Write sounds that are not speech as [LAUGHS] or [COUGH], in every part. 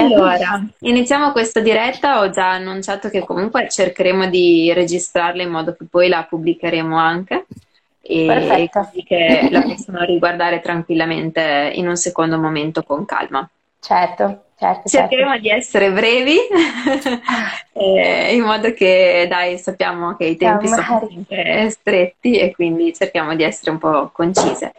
Allora, iniziamo questa diretta. Ho già annunciato che comunque cercheremo di registrarla in modo che poi la pubblicheremo anche e Perfetto. così che la possono riguardare tranquillamente in un secondo momento con calma. Certo, certo, Cercheremo certo. di essere brevi, eh, [LAUGHS] in modo che, dai, sappiamo che i tempi sono Magari. sempre stretti e quindi cerchiamo di essere un po' concise.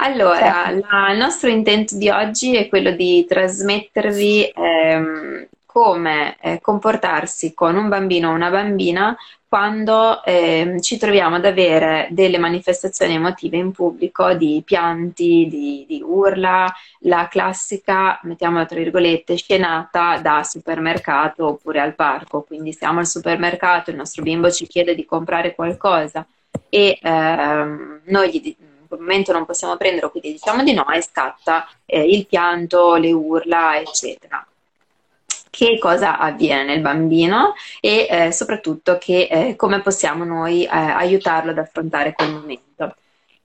Allora, Certo. la- il nostro intento di oggi è quello di trasmettervi ehm, come eh, comportarsi con un bambino o una bambina quando ehm, ci troviamo ad avere delle manifestazioni emotive in pubblico di pianti, di, di urla, la classica, mettiamola tra virgolette, scenata da supermercato oppure al parco. Quindi siamo al supermercato, il nostro bimbo ci chiede di comprare qualcosa e ehm, noi gli, momento non possiamo prenderlo, quindi diciamo di no e scatta eh, il pianto, le urla, eccetera. Che cosa avviene nel bambino e eh, soprattutto che, eh, come possiamo noi eh, aiutarlo ad affrontare quel momento.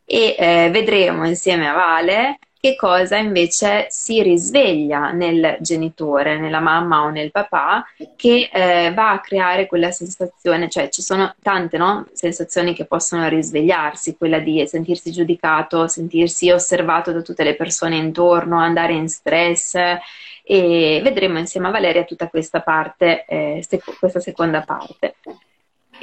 E eh, vedremo insieme a Vale che cosa invece si risveglia nel genitore, nella mamma o nel papà, che eh, va a creare quella sensazione, cioè ci sono tante no, sensazioni che possono risvegliarsi, quella di sentirsi giudicato, sentirsi osservato da tutte le persone intorno, andare in stress e vedremo insieme a Valeria tutta questa parte, eh, sec- questa seconda parte.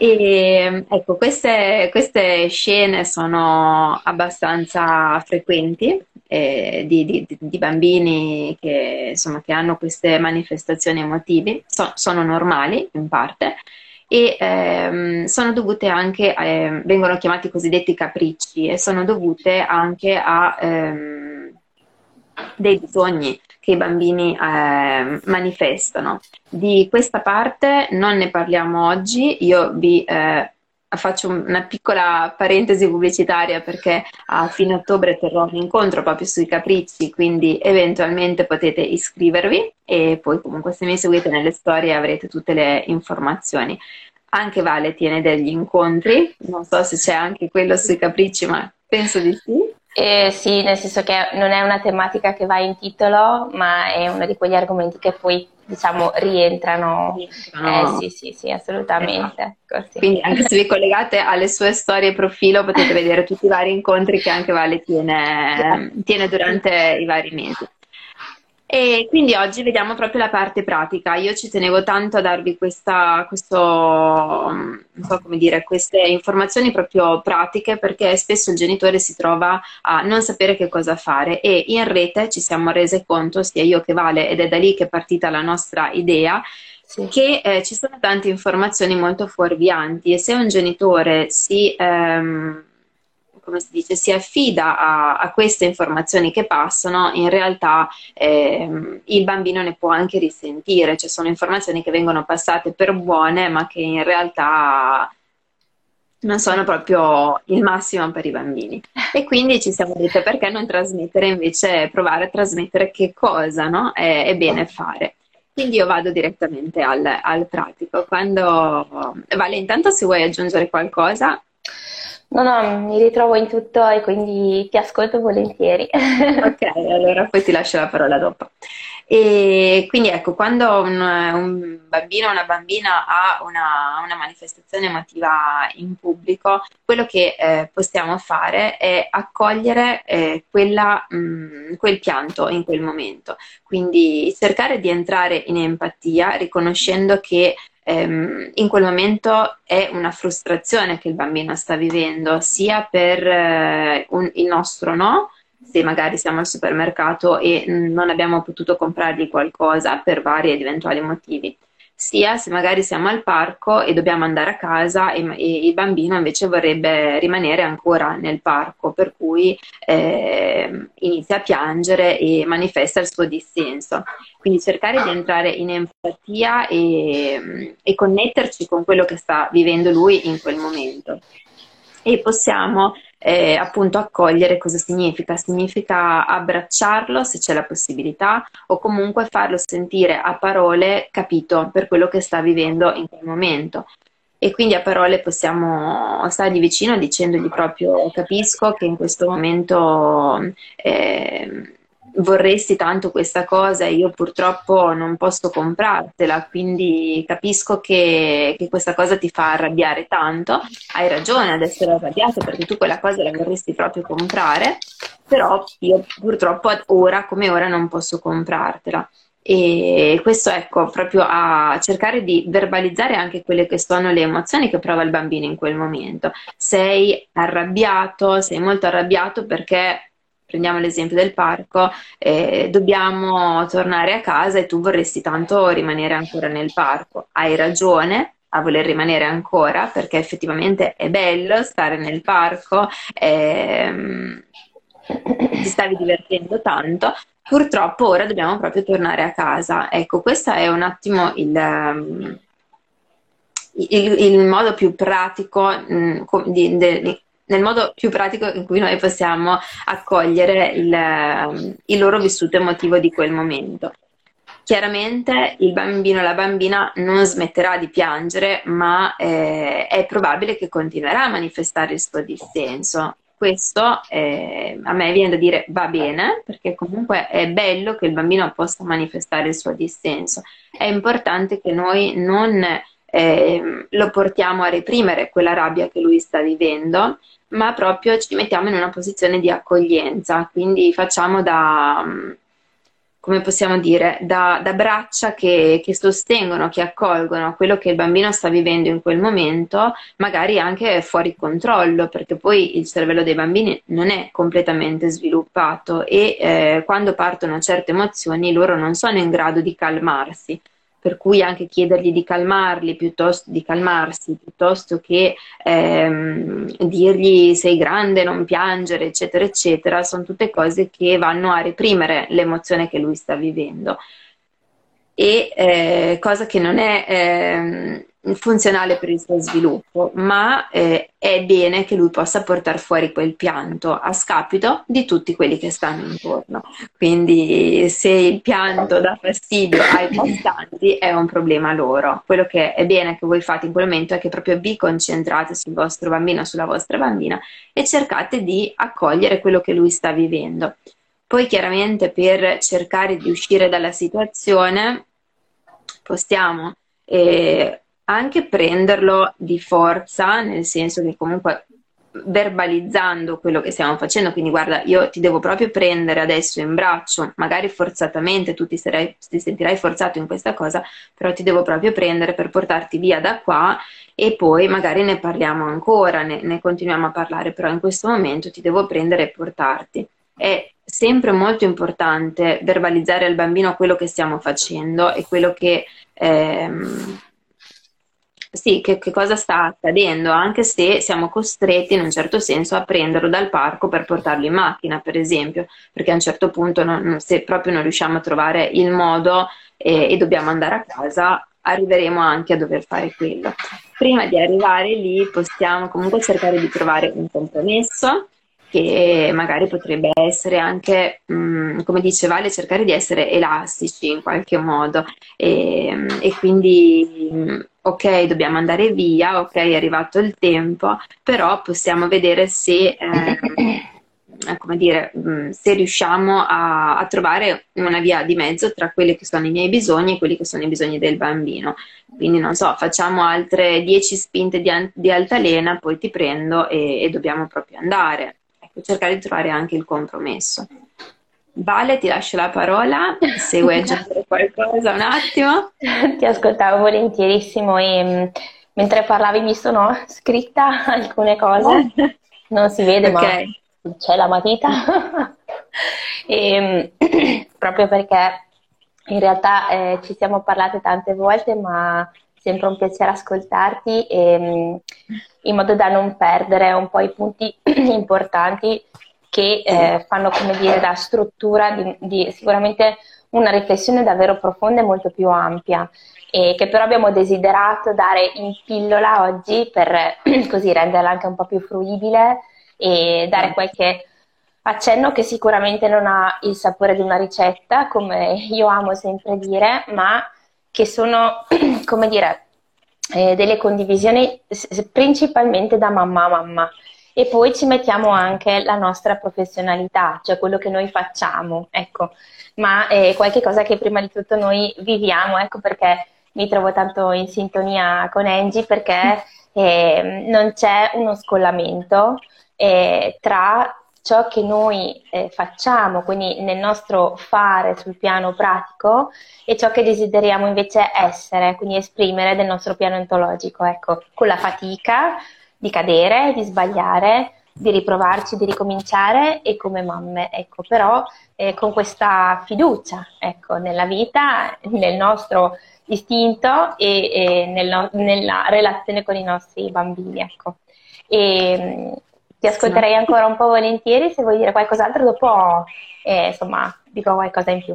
E ecco, queste, queste scene sono abbastanza frequenti eh, di, di- di bambini che, insomma, che hanno queste manifestazioni emotive, So- sono normali in parte e ehm, sono dovute anche, eh, vengono chiamati cosiddetti capricci e sono dovute anche a ehm, dei bisogni che i bambini eh, manifestano. Di questa parte non ne parliamo oggi, io vi eh, faccio una piccola parentesi pubblicitaria perché a fine ottobre terrò un incontro proprio sui capricci, quindi eventualmente potete iscrivervi e poi comunque se mi seguite nelle storie avrete tutte le informazioni. Anche Vale tiene degli incontri, non so se c'è anche quello sui capricci, ma penso di sì. Eh, sì, nel senso che non è una tematica che va in titolo, ma è uno di quegli argomenti che poi, diciamo, rientrano. Eh sì, sì, sì, assolutamente. Così. Quindi anche se vi collegate alle sue storie profilo potete vedere tutti i vari incontri che anche Vale tiene, tiene durante i vari mesi. E quindi oggi vediamo proprio la parte pratica. Io ci tenevo tanto a darvi questa, questo, non so come dire, queste informazioni proprio pratiche perché spesso il genitore si trova a non sapere che cosa fare e in rete ci siamo rese conto, sia io che Vale, ed è da lì che è partita la nostra idea, Sì. che eh, ci sono tante informazioni molto fuorvianti e se un genitore si, ehm, come si dice, si affida a, a queste informazioni che passano, in realtà ehm, il bambino ne può anche risentire, cioè sono informazioni che vengono passate per buone, ma che in realtà non sono proprio il massimo per i bambini. E quindi ci siamo dette perché non trasmettere invece, provare a trasmettere che cosa no? è, è bene fare. Quindi io vado direttamente al, al pratico. Quando... Vale, intanto se vuoi aggiungere qualcosa, No, no, mi ritrovo in tutto e quindi ti ascolto volentieri. ok, allora poi ti lascio la parola dopo. E quindi ecco, quando un, un bambino o una bambina ha una, una manifestazione emotiva in pubblico, quello che eh, possiamo fare è accogliere eh, quella, mh, quel pianto in quel momento. Quindi cercare di entrare in empatia, riconoscendo che ehm, in quel momento è una frustrazione che il bambino sta vivendo, sia per eh, un- il nostro no, se magari siamo al supermercato e mm, non abbiamo potuto comprargli qualcosa per vari ed eventuali motivi, sia se magari siamo al parco e dobbiamo andare a casa e, e il bambino invece vorrebbe rimanere ancora nel parco, per cui eh, inizia a piangere e manifesta il suo dissenso. Quindi cercare di entrare in empatia e, e connetterci con quello che sta vivendo lui in quel momento. E possiamo eh, appunto accogliere cosa significa? Significa abbracciarlo se c'è la possibilità o comunque farlo sentire a parole capito per quello che sta vivendo in quel momento. E quindi a parole possiamo stargli vicino dicendogli proprio capisco che in questo momento eh, vorresti tanto questa cosa e io purtroppo non posso comprartela, quindi capisco che, che, questa cosa ti fa arrabbiare tanto. Hai ragione ad essere arrabbiato perché tu quella cosa la vorresti proprio comprare, però io purtroppo ora come ora non posso comprartela. E questo ecco, proprio a cercare di verbalizzare anche quelle che sono le emozioni che prova il bambino in quel momento. Sei arrabbiato, sei molto arrabbiato perché prendiamo l'esempio del parco, eh, dobbiamo tornare a casa e tu vorresti tanto rimanere ancora nel parco. Hai ragione a voler rimanere ancora perché effettivamente è bello stare nel parco, ehm, ti stavi divertendo tanto. Purtroppo ora dobbiamo proprio tornare a casa. Ecco, questo è un attimo il, um, il, il modo più pratico mh, mm, di, di, nel modo più pratico in cui noi possiamo accogliere il, il loro vissuto emotivo di quel momento. Chiaramente il bambino o la bambina non smetterà di piangere, ma eh, è probabile che continuerà a manifestare il suo dissenso. Questo eh, a me viene da dire va bene, perché comunque è bello che il bambino possa manifestare il suo dissenso. È importante che noi non eh, lo portiamo a reprimere quella rabbia che lui sta vivendo, ma proprio ci mettiamo in una posizione di accoglienza, quindi facciamo da, come possiamo dire, da, da braccia che, che, sostengono, che accolgono quello che il bambino sta vivendo in quel momento, magari anche fuori controllo, perché poi il cervello dei bambini non è completamente sviluppato e eh, quando partono certe emozioni loro non sono in grado di calmarsi per cui anche chiedergli di calmarli piuttosto di calmarsi piuttosto che ehm, dirgli sei grande, non piangere, eccetera, eccetera, sono tutte cose che vanno a reprimere l'emozione che lui sta vivendo. E eh, cosa che non è eh, funzionale per il suo sviluppo, ma eh, è bene che lui possa portare fuori quel pianto a scapito di tutti quelli che stanno intorno. Quindi se il pianto dà fastidio ai passanti è un problema loro. Quello che è bene che voi fate in quel momento è che proprio vi concentrate sul vostro bambino, sulla vostra bambina e cercate di accogliere quello che lui sta vivendo. Poi chiaramente per cercare di uscire dalla situazione possiamo eh, anche prenderlo di forza, nel senso che comunque verbalizzando quello che stiamo facendo, quindi guarda, io ti devo proprio prendere adesso in braccio, magari forzatamente, tu ti, sarai, ti sentirai forzato in questa cosa, però ti devo proprio prendere per portarti via da qua e poi magari ne parliamo ancora, ne, ne continuiamo a parlare, però in questo momento ti devo prendere e portarti. È sempre molto importante verbalizzare al bambino quello che stiamo facendo e quello che... Ehm, sì, che, che, cosa sta accadendo, anche se siamo costretti in un certo senso a prenderlo dal parco per portarlo in macchina, per esempio, perché a un certo punto non, se proprio non riusciamo a trovare il modo e, e dobbiamo andare a casa, arriveremo anche a dover fare quello. Prima di arrivare lì possiamo comunque cercare di trovare un compromesso che magari potrebbe essere anche, mh, mm, come dice Vale, cercare di essere elastici in qualche modo e, e quindi mm, ok, dobbiamo andare via, ok, è arrivato il tempo, però possiamo vedere se, eh, come dire, mm, se riusciamo a, a, trovare una via di mezzo tra quelli che sono i miei bisogni e quelli che sono i bisogni del bambino. Quindi, non so, facciamo altre 10 spinte di, di altalena, poi ti prendo e, e dobbiamo proprio andare ecco, cercare di trovare anche il compromesso. Vale, ti lascio la parola, se vuoi [LAUGHS] aggiungere qualcosa un attimo. Ti ascoltavo volentierissimo e mm, mentre parlavi mi sono scritta [LAUGHS] alcune cose, non si vede okay. ma c'è la matita, [LAUGHS] e, mm, [CLEARS THROAT] proprio perché in realtà eh, ci siamo parlate tante volte ma sempre un piacere ascoltarti e, mm, in modo da non perdere un po' i punti [CLEARS THROAT] importanti che eh, fanno come dire da struttura di, di, sicuramente una riflessione davvero profonda e molto più ampia. E che però abbiamo desiderato dare in pillola oggi per [CLEARS THROAT] così renderla anche un po' più fruibile e dare qualche accenno che sicuramente non ha il sapore di una ricetta, come io amo sempre dire, ma che sono, [CLEARS THROAT] come dire, eh, delle condivisioni principalmente da mamma a mamma e poi ci mettiamo anche la nostra professionalità, cioè quello che noi facciamo, ecco, ma è qualcosa che prima di tutto noi viviamo, ecco perché mi trovo tanto in sintonia con Angie perché eh, non c'è uno scollamento eh, tra ciò che noi eh, facciamo, quindi nel nostro fare sul piano pratico, e ciò che desideriamo invece essere, quindi esprimere del nostro piano ontologico, ecco, con la fatica di cadere, di sbagliare, di riprovarci, di ricominciare e come mamme, ecco, però eh, con questa fiducia, ecco, nella vita, nel nostro istinto e, e nel, nella relazione con i nostri bambini, ecco. E, ti ascolterei ancora un po' volentieri se vuoi dire qualcos'altro, dopo eh, insomma dico qualcosa in più.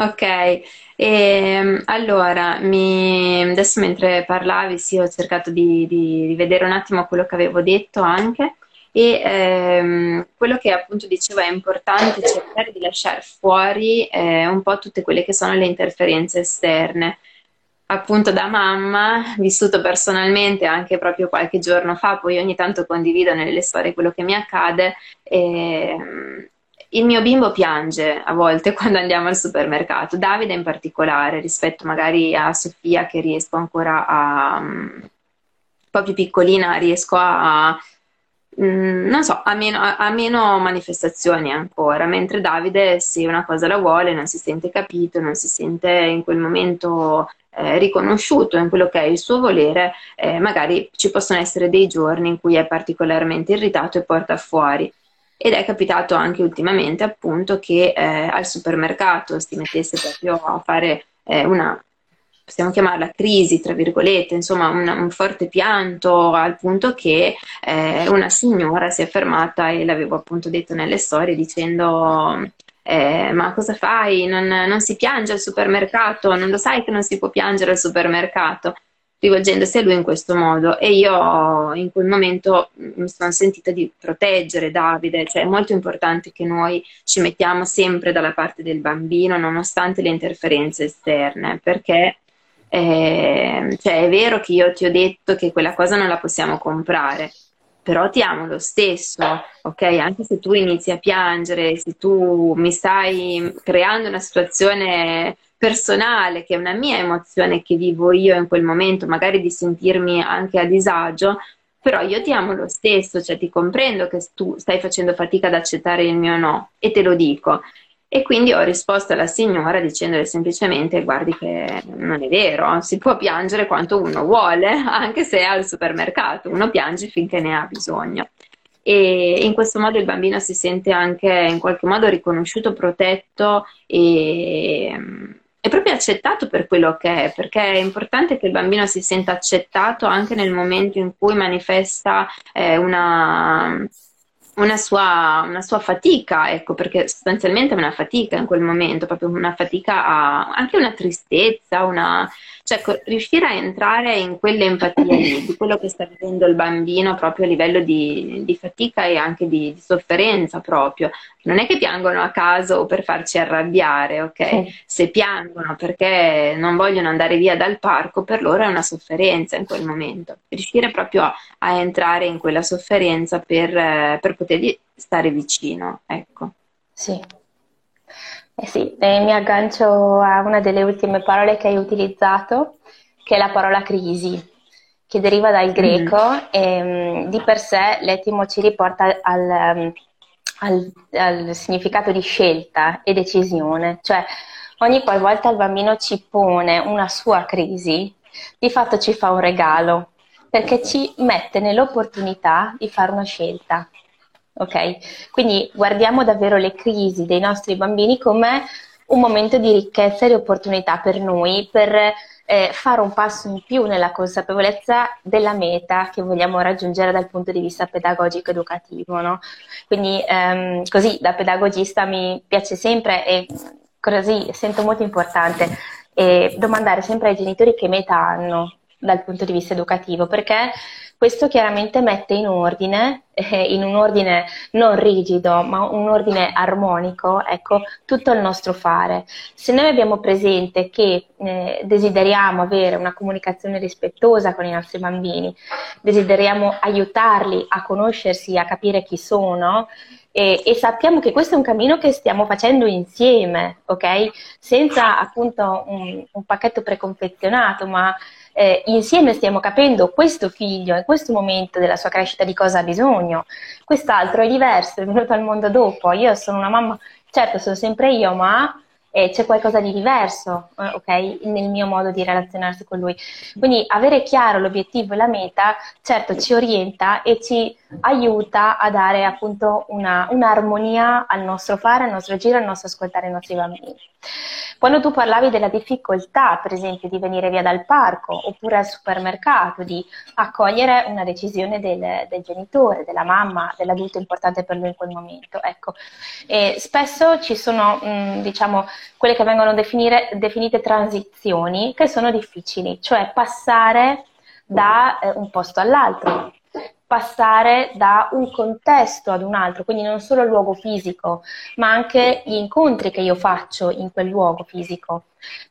Ok, e, ehm, allora mi... adesso mentre parlavi sì, ho cercato di, di, di, un attimo quello che avevo detto anche e ehm, quello che appunto dicevo è importante cercare di lasciare fuori eh, un po' tutte quelle che sono le interferenze esterne appunto da mamma, vissuto personalmente anche proprio qualche giorno fa, poi ogni tanto condivido nelle storie quello che mi accade. E, il mio bimbo piange a volte [LAUGHS] quando andiamo al supermercato, Davide in particolare, rispetto magari a Sofia che riesco ancora a... un po' più piccolina, riesco a... Mm, non so, ha meno, ha meno, manifestazioni ancora, mentre Davide se una cosa la vuole non si sente capito, non si sente in quel momento eh, riconosciuto in quello che è il suo volere, eh, magari ci possono essere dei giorni in cui è particolarmente irritato e porta fuori. Ed è capitato anche ultimamente appunto che eh, al supermercato si mettesse proprio a fare eh, una, possiamo chiamarla crisi, tra virgolette, insomma un, un forte pianto al punto che eh, una signora si è fermata e l'avevo appunto detto nelle storie dicendo eh, ma cosa fai? Non, non, si piange al supermercato, non lo sai che non si può piangere al supermercato, rivolgendosi a lui in questo modo. E io in quel momento mi sono sentita di proteggere Davide, cioè è molto importante che noi ci mettiamo sempre dalla parte del bambino, nonostante le interferenze esterne, perché eh, cioè, è vero che io ti ho detto che quella cosa non la possiamo comprare, però ti amo lo stesso, ok? Anche se tu inizi a piangere, se tu mi stai creando una situazione personale, che è una mia emozione che vivo io in quel momento, magari di sentirmi anche a disagio, però io ti amo lo stesso, cioè ti comprendo che tu stai facendo fatica ad accettare il mio no e te lo dico. E quindi ho risposto alla signora dicendole semplicemente guardi che non è vero, si può piangere quanto uno vuole, [LAUGHS] anche se è al supermercato, uno piange finché ne ha bisogno. E in questo modo il bambino si sente anche in qualche modo riconosciuto, protetto e, è proprio accettato per quello che è, perché è importante che il bambino si senta accettato anche nel momento in cui manifesta eh, una una sua, una sua, fatica, ecco, perché sostanzialmente è una fatica in quel momento, proprio una fatica a, anche una tristezza, una, cioè riuscire a entrare in quell'empatia lì, di quello che sta vivendo il bambino proprio a livello di, di fatica e anche di, di, sofferenza proprio. Non è che piangono a caso per farci arrabbiare, ok? Sì. Se piangono perché non vogliono andare via dal parco, per loro è una sofferenza in quel momento. Riuscire proprio a, a entrare in quella sofferenza per, per potergli stare vicino, ecco. Sì, eh sì, eh, mi aggancio a una delle ultime parole che hai utilizzato, che è la parola crisi, che deriva dal greco mm. e um, di per sé l'etimo ci riporta al, um, al, al, significato di scelta e decisione, cioè ogni qualvolta il bambino ci pone una sua crisi, di fatto ci fa un regalo, perché ci mette nell'opportunità di fare una scelta ok? Quindi guardiamo davvero le crisi dei nostri bambini come un momento di ricchezza e di opportunità per noi, per eh, fare un passo in più nella consapevolezza della meta che vogliamo raggiungere dal punto di vista pedagogico educativo. No? Quindi ehm, così da pedagogista mi piace sempre e così sento molto importante eh, domandare sempre ai genitori che meta hanno dal punto di vista educativo, perché Questo chiaramente mette in ordine, eh, in un ordine non rigido, ma un ordine armonico, ecco, tutto il nostro fare. Se noi abbiamo presente che eh, desideriamo avere una comunicazione rispettosa con i nostri bambini, desideriamo aiutarli a conoscersi, a capire chi sono, e, e, sappiamo che questo è un cammino che stiamo facendo insieme, ok? Senza appunto un, un pacchetto preconfezionato, ma eh, insieme stiamo capendo questo figlio in questo momento della sua crescita di cosa ha bisogno, quest'altro è diverso, è venuto al mondo dopo, io sono una mamma, certo sono sempre io, ma e c'è qualcosa di diverso, eh, ok, nel mio modo di relazionarsi con lui. Quindi avere chiaro l'obiettivo e la meta, certo ci orienta e ci aiuta a dare appunto una, un'armonia al nostro fare, al nostro giro, al nostro ascoltare i nostri bambini. Quando tu parlavi della difficoltà, per esempio, di venire via dal parco oppure al supermercato, di accogliere una decisione del, del genitore, della mamma, dell'adulto importante per lui in quel momento, ecco, e spesso ci sono, mh, diciamo, quelle che vengono definire, definite transizioni che sono difficili, cioè passare da eh, un posto all'altro, passare da un contesto ad un altro, quindi non solo il luogo fisico, ma anche gli incontri che io faccio in quel luogo fisico.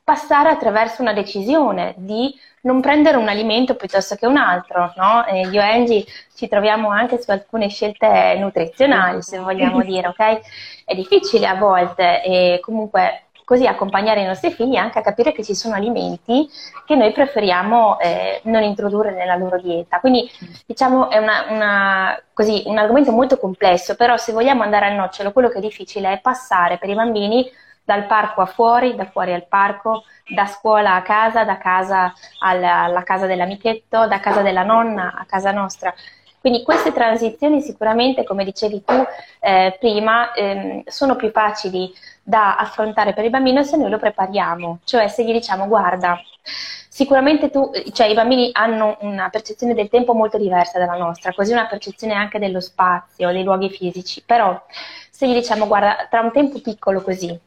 Passare attraverso una decisione di non prendere un alimento piuttosto che un altro, no? E io e Angie ci troviamo anche su alcune scelte nutrizionali, se vogliamo dire, ok? È difficile a volte e comunque così accompagnare i nostri figli anche a capire che ci sono alimenti che noi preferiamo eh, non introdurre nella loro dieta. Quindi diciamo è una, una, così, un argomento molto complesso, però se vogliamo andare al nocciolo, quello che è difficile è passare per i bambini dal parco a fuori, da fuori al parco, da scuola a casa, da casa alla, alla casa dell'amichetto, da casa della nonna a casa nostra. Quindi queste transizioni sicuramente, come dicevi tu eh, prima, ehm, sono più facili da affrontare per il bambino se noi lo prepariamo, cioè se gli diciamo guarda, sicuramente tu, cioè i bambini hanno una percezione del tempo molto diversa dalla nostra, così una percezione anche dello spazio, dei luoghi fisici, però se gli diciamo guarda, tra un tempo piccolo così,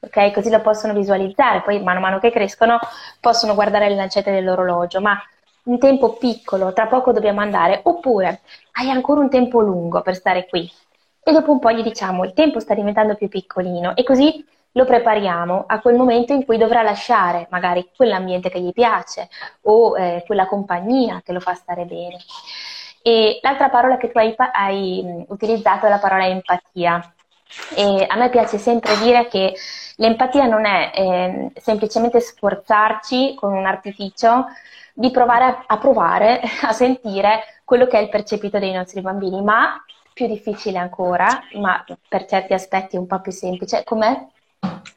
ok, così lo possono visualizzare, poi mano a mano che crescono possono guardare le lancette dell'orologio, ma un tempo piccolo, tra poco dobbiamo andare, oppure hai ancora un tempo lungo per stare qui, e dopo un po' gli diciamo il tempo sta diventando più piccolino e così lo prepariamo a quel momento in cui dovrà lasciare magari quell'ambiente che gli piace o eh, quella compagnia che lo fa stare bene. E l'altra parola che tu hai, hai utilizzato è la parola empatia. E a me piace sempre dire che l'empatia non è eh, semplicemente sforzarci con un artificio di provare a, a provare [LAUGHS] a sentire quello che è il percepito dei nostri bambini, ma più difficile ancora, ma per certi aspetti un po' più semplice. Com'è?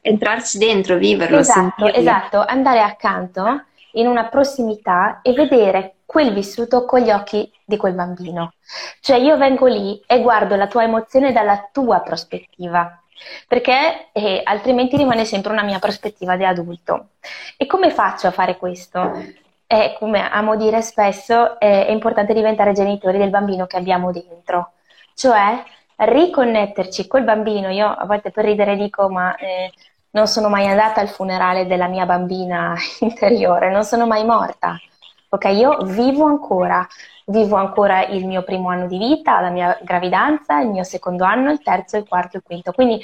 Entrarci dentro, viverlo. Esatto, esatto, andare accanto in una prossimità e vedere quel vissuto con gli occhi di quel bambino. Cioè io vengo lì e guardo la tua emozione dalla tua prospettiva, perché eh, altrimenti rimane sempre una mia prospettiva di adulto. E come faccio a fare questo? Eh, come amo dire spesso, eh, è importante diventare genitori del bambino che abbiamo dentro cioè riconnetterci col bambino. Io a volte per ridere dico, ma eh, non sono mai andata al funerale della mia bambina [LAUGHS] interiore, non sono mai morta. Ok, io vivo ancora, vivo ancora il mio primo anno di vita, la mia gravidanza, il mio secondo anno, il terzo, il quarto, il quinto. Quindi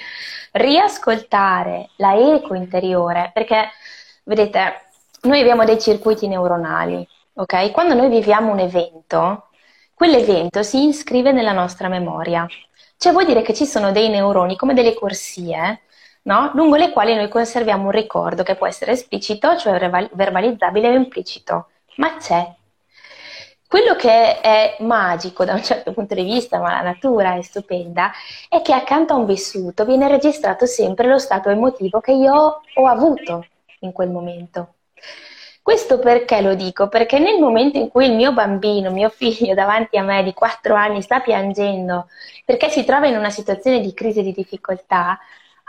riascoltare la eco interiore, perché vedete, noi abbiamo dei circuiti neuronali, ok? Quando noi viviamo un evento, quell'evento si iscrive nella nostra memoria. Cioè vuol dire che ci sono dei neuroni come delle corsie, no? lungo le quali noi conserviamo un ricordo che può essere esplicito, cioè verbalizzabile o implicito, ma c'è. Quello che è magico da un certo punto di vista, ma la natura è stupenda, è che accanto a un vissuto viene registrato sempre lo stato emotivo che io ho avuto in quel momento. Questo perché lo dico? Perché nel momento in cui il mio bambino, mio figlio davanti a me di 4 anni sta piangendo perché si trova in una situazione di crisi e di difficoltà,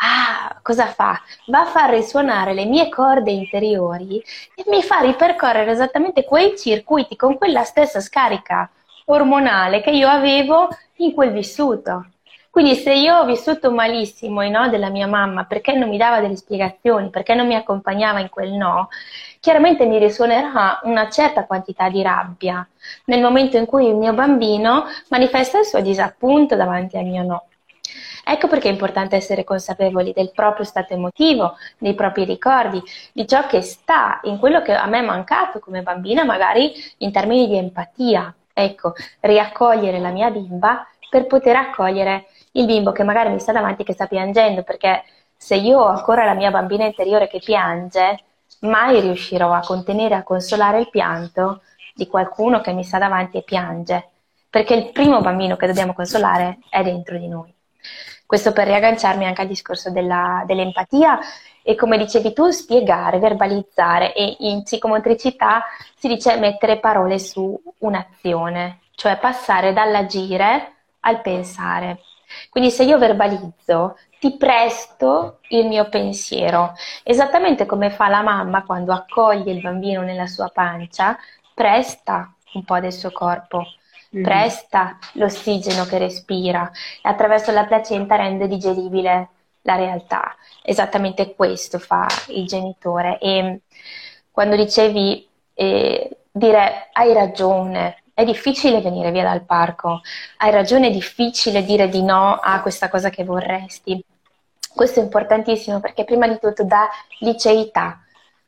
ah, cosa fa? Va a far risuonare le mie corde interiori e mi fa ripercorrere esattamente quei circuiti con quella stessa scarica ormonale che io avevo in quel vissuto. Quindi se io ho vissuto malissimo i no della mia mamma perché non mi dava delle spiegazioni, perché non mi accompagnava in quel no, chiaramente mi risuonerà una certa quantità di rabbia nel momento in cui il mio bambino manifesta il suo disappunto davanti al mio no. Ecco perché è importante essere consapevoli del proprio stato emotivo, dei propri ricordi, di ciò che sta in quello che a me è mancato come bambina, magari in termini di empatia. Ecco, riaccogliere la mia bimba per poter accogliere il bimbo che magari mi sta davanti e che sta piangendo, perché se io ho ancora la mia bambina interiore che piange, mai riuscirò a contenere, a consolare il pianto di qualcuno che mi sta davanti e piange, perché il primo bambino che dobbiamo consolare è dentro di noi. Questo per riagganciarmi anche al discorso della, dell'empatia e come dicevi tu, spiegare, verbalizzare e in psicomotricità si dice mettere parole su un'azione, cioè passare dall'agire al pensare. Quindi se io verbalizzo, ti presto il mio pensiero, esattamente come fa la mamma quando accoglie il bambino nella sua pancia, presta un po' del suo corpo mm. presta l'ossigeno che respira e attraverso la placenta rende digeribile la realtà. Esattamente questo fa il genitore. E quando dicevi eh, dire hai ragione, è difficile venire via dal parco, hai ragione, è difficile dire di no a questa cosa che vorresti. Questo è importantissimo perché prima di tutto dà liceità,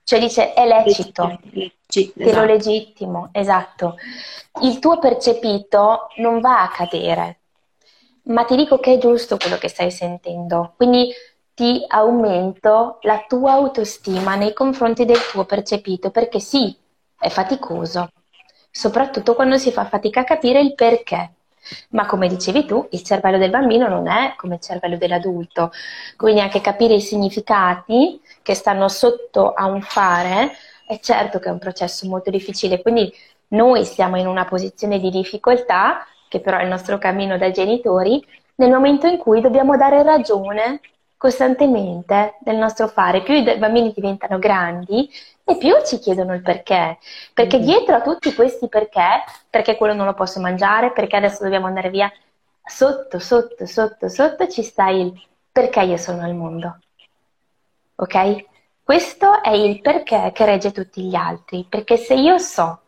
cioè dice è lecito, lo esatto. legittimo, esatto. Il tuo percepito non va a cadere, ma ti dico che è giusto quello che stai sentendo. Quindi ti aumento la tua autostima nei confronti del tuo percepito, perché sì, è faticoso, soprattutto quando si fa fatica a capire il perché. Ma come dicevi tu, il cervello del bambino non è come il cervello dell'adulto, quindi anche capire i significati che stanno sotto a un fare, è certo che è un processo molto difficile, quindi noi siamo in una posizione di difficoltà, che però è il nostro cammino da genitori, nel momento in cui dobbiamo dare ragione costantemente del nostro fare. Più i bambini diventano grandi e più ci chiedono il perché. Perché mm-hmm. dietro a tutti questi perché, perché quello non lo posso mangiare, perché adesso dobbiamo andare via, sotto, sotto, sotto, sotto ci sta il perché io sono al mondo ok? Questo è il perché che regge tutti gli altri, perché se io so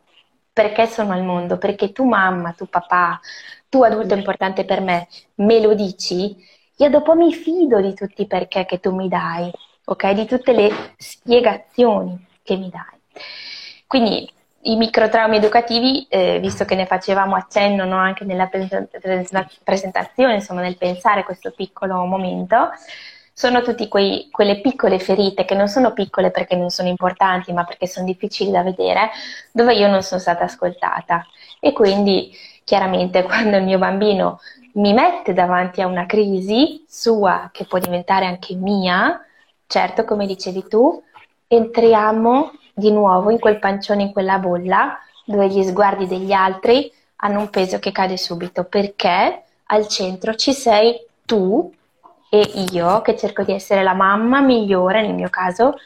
perché sono al mondo, perché tu mamma, tu papà, tu adulto importante per me, me lo dici, io dopo mi fido di tutti i perché che tu mi dai, ok? Di tutte le spiegazioni che mi dai. Quindi i microtraumi educativi, eh, visto che ne facevamo accenno no, anche nella presentazione, insomma nel pensare questo piccolo momento, sono tutte quelle piccole ferite che non sono piccole perché non sono importanti, ma perché sono difficili da vedere, dove io non sono stata ascoltata. E quindi chiaramente [LAUGHS] quando il mio bambino mi mette davanti a una crisi sua, che può diventare anche mia, certo, come dicevi tu, entriamo di nuovo in quel pancione, in quella bolla, dove gli sguardi degli altri hanno un peso che cade subito, perché al centro ci sei tu e io che cerco di essere la mamma migliore nel mio caso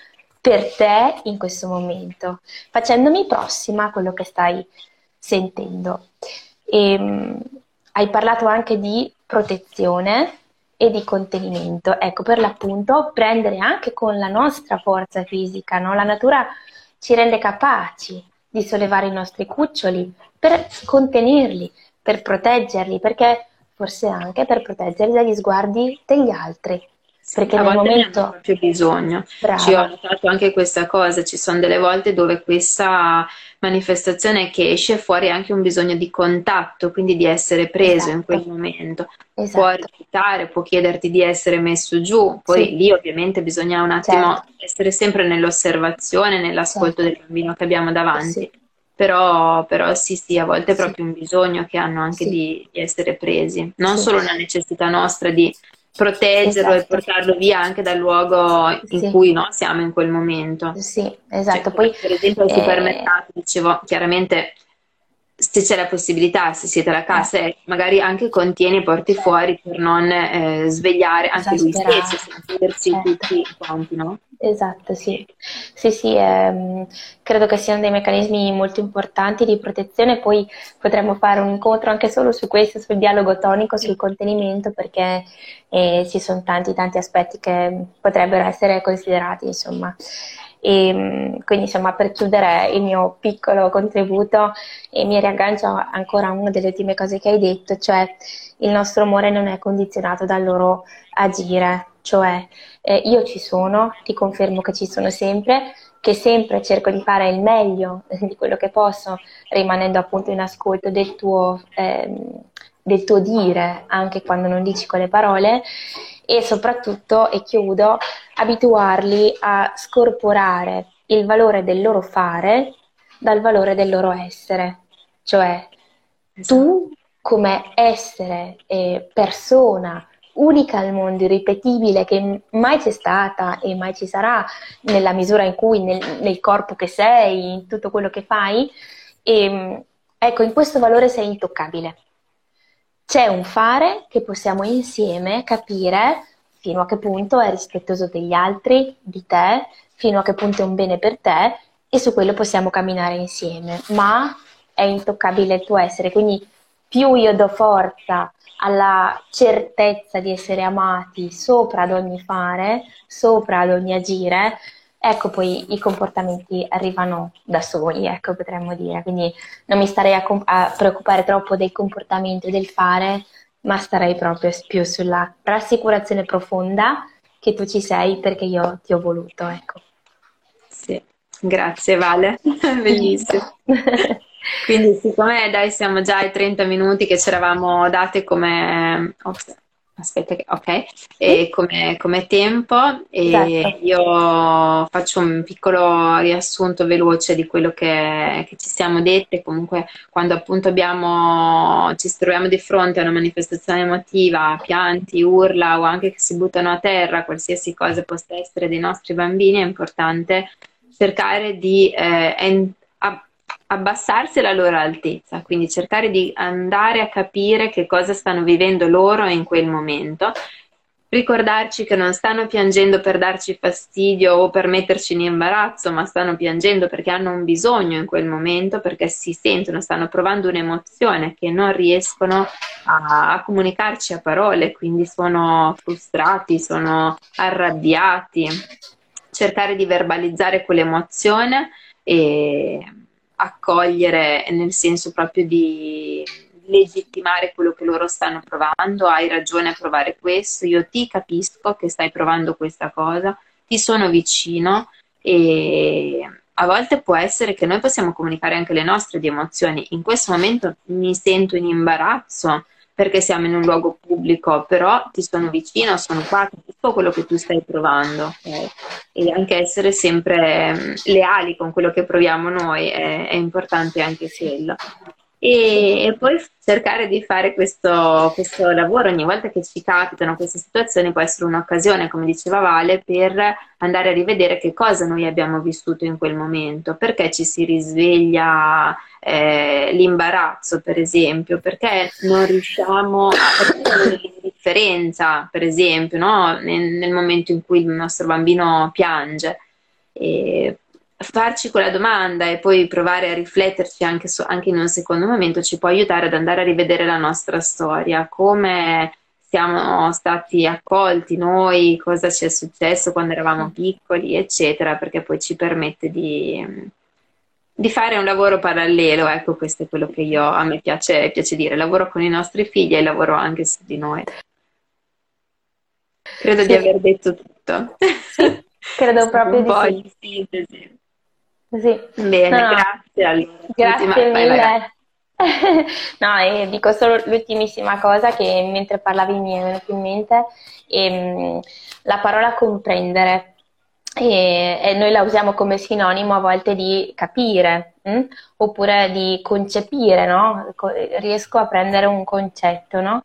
per te in questo momento, facendomi prossima a quello che stai sentendo. E, um, hai parlato anche di protezione e di contenimento. Ecco, per l'appunto, prendere anche con la nostra forza fisica, no? la natura ci rende capaci di sollevare i nostri cuccioli per contenerli, per proteggerli, perché forse anche per proteggerli dagli sguardi degli altri. Perché a nel volte momento... più bisogno. Brava. Ci ho notato anche questa cosa, ci sono delle volte dove questa manifestazione che esce fuori anche un bisogno di contatto, quindi di essere preso esatto. in quel momento. Esatto. Può rifiutare, può chiederti di essere messo giù, poi sì. lì ovviamente bisogna un attimo certo. essere sempre nell'osservazione, nell'ascolto certo. del bambino che abbiamo davanti. Sì. Però, però, sì, sì, a volte è proprio un bisogno che hanno anche sì. di, di, essere presi, non sì. solo una necessità nostra di proteggerlo esatto. e portarlo via anche dal luogo in sì. cui no, siamo in quel momento. Sì, esatto. Cioè, Poi, per esempio al eh... supermercato, dicevo, chiaramente se c'è la possibilità, se siete alla cassa, eh. magari anche contieni e porti fuori per non eh, svegliare anche lui stesso, sentirsi certo. tutti quanti, no? Esatto, sì. Sì, sì, ehm, credo che siano dei meccanismi molto importanti di protezione, poi potremmo fare un incontro anche solo su questo, sul dialogo tonico, sul contenimento, perché eh, ci sono tanti, tanti aspetti che potrebbero essere considerati, insomma. E, ehm, quindi, insomma, per chiudere il mio piccolo contributo, e mi riaggancio ancora a una delle ultime cose che hai detto, cioè il nostro amore non è condizionato dal loro agire, cioè eh, io ci sono, ti confermo che ci sono sempre, che sempre cerco di fare il meglio [LAUGHS] di quello che posso, rimanendo appunto in ascolto del tuo, ehm, del tuo dire, anche quando non dici quelle parole, e soprattutto, e chiudo, abituarli a scorporare il valore del loro fare dal valore del loro essere. Cioè, tu come essere e persona unica al mondo, irripetibile, che mai c'è stata e mai ci sarà nella misura in cui nel, nel corpo che sei, in tutto quello che fai. E, ehm, ecco, in questo valore sei intoccabile. C'è un fare che possiamo insieme capire fino a che punto è rispettoso degli altri, di te, fino a che punto è un bene per te e su quello possiamo camminare insieme, ma è intoccabile il tuo essere, quindi più io do forza alla certezza di essere amati sopra ad ogni fare, sopra ad ogni agire, ecco poi i comportamenti arrivano da soli, ecco potremmo dire. Quindi non mi starei a, a preoccupare troppo del comportamento e del fare, ma starei proprio più sulla rassicurazione profonda che tu ci sei perché io ti ho voluto, ecco. Sì, grazie Vale, [LAUGHS] bellissimo. [LAUGHS] Quindi siccome dai siamo già ai 30 minuti che ci eravamo date come... Ops, aspetta, ok, e come, come tempo e esatto. io faccio un piccolo riassunto veloce di quello che, che, ci siamo dette, comunque quando appunto abbiamo, ci troviamo di fronte a una manifestazione emotiva, pianti, urla o anche che si buttano a terra, qualsiasi cosa possa essere dei nostri bambini, è importante cercare di eh, abbassarsi alla loro altezza, quindi cercare di andare a capire che cosa stanno vivendo loro in quel momento, ricordarci che non stanno piangendo per darci fastidio o per metterci in imbarazzo, ma stanno piangendo perché hanno un bisogno in quel momento, perché si sentono, stanno provando un'emozione che non riescono a, a comunicarci a parole, quindi sono frustrati, sono arrabbiati. Cercare di verbalizzare quell'emozione e accogliere nel senso proprio di legittimare quello che loro stanno provando, hai ragione a provare questo, io ti capisco che stai provando questa cosa, ti sono vicino e a volte può essere che noi possiamo comunicare anche le nostre di emozioni. In questo momento mi sento in imbarazzo perché siamo in un luogo pubblico, però ti sono vicino, sono qua, capisco quello che tu stai provando okay? e anche essere sempre mm, leali con quello che proviamo noi è, è importante anche quello e, e, poi cercare di fare questo, questo, lavoro ogni volta che ci capitano queste situazioni può essere un'occasione, come diceva Vale, per andare a rivedere che cosa noi abbiamo vissuto in quel momento, perché ci si risveglia eh, l'imbarazzo, per esempio, perché non riusciamo a capire l'indifferenza, per esempio, no? nel, nel momento in cui il nostro bambino piange. E farci quella domanda e poi provare a rifletterci anche, su, anche in un secondo momento ci può aiutare ad andare a rivedere la nostra storia, come siamo stati accolti noi, cosa ci è successo quando eravamo piccoli, eccetera, perché poi ci permette di, di fare un lavoro parallelo. Ecco, questo è quello che io, a me piace, piace dire, lavoro con i nostri figli e lavoro anche su di noi. Credo sì. di aver detto tutto. Sì, credo [LAUGHS] proprio di sì. Sì. Bene, no, grazie. Allora. Grazie Ultima, mille. [LAUGHS] No, e dico solo l'ultimissima cosa che mentre parlavi mi è venuta in mente, ehm, la parola comprendere. E, e, noi la usiamo come sinonimo a volte di capire hm? oppure di concepire, no? riesco a prendere un concetto. No?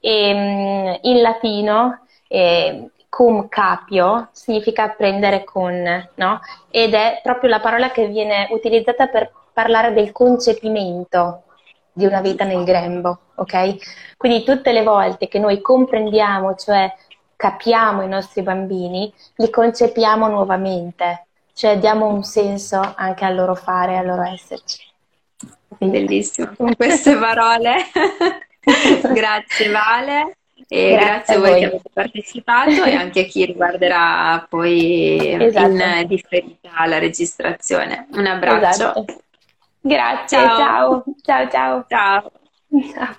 E, ehm, in latino eh, cum capio significa prendere con, no? Ed è proprio la parola che viene utilizzata per parlare del concepimento di una vita nel grembo, ok? Quindi tutte le volte che noi comprendiamo, cioè capiamo i nostri bambini, li concepiamo nuovamente, cioè diamo un senso anche al loro fare, al loro esserci. Bellissimo, con queste parole. [LAUGHS] grazie Vale. E grazie, grazie a voi, voi, che avete partecipato e anche a chi riguarderà poi esatto. in differita la registrazione. Un abbraccio. Esatto. Grazie, ciao. Ciao, ciao. Ciao. ciao.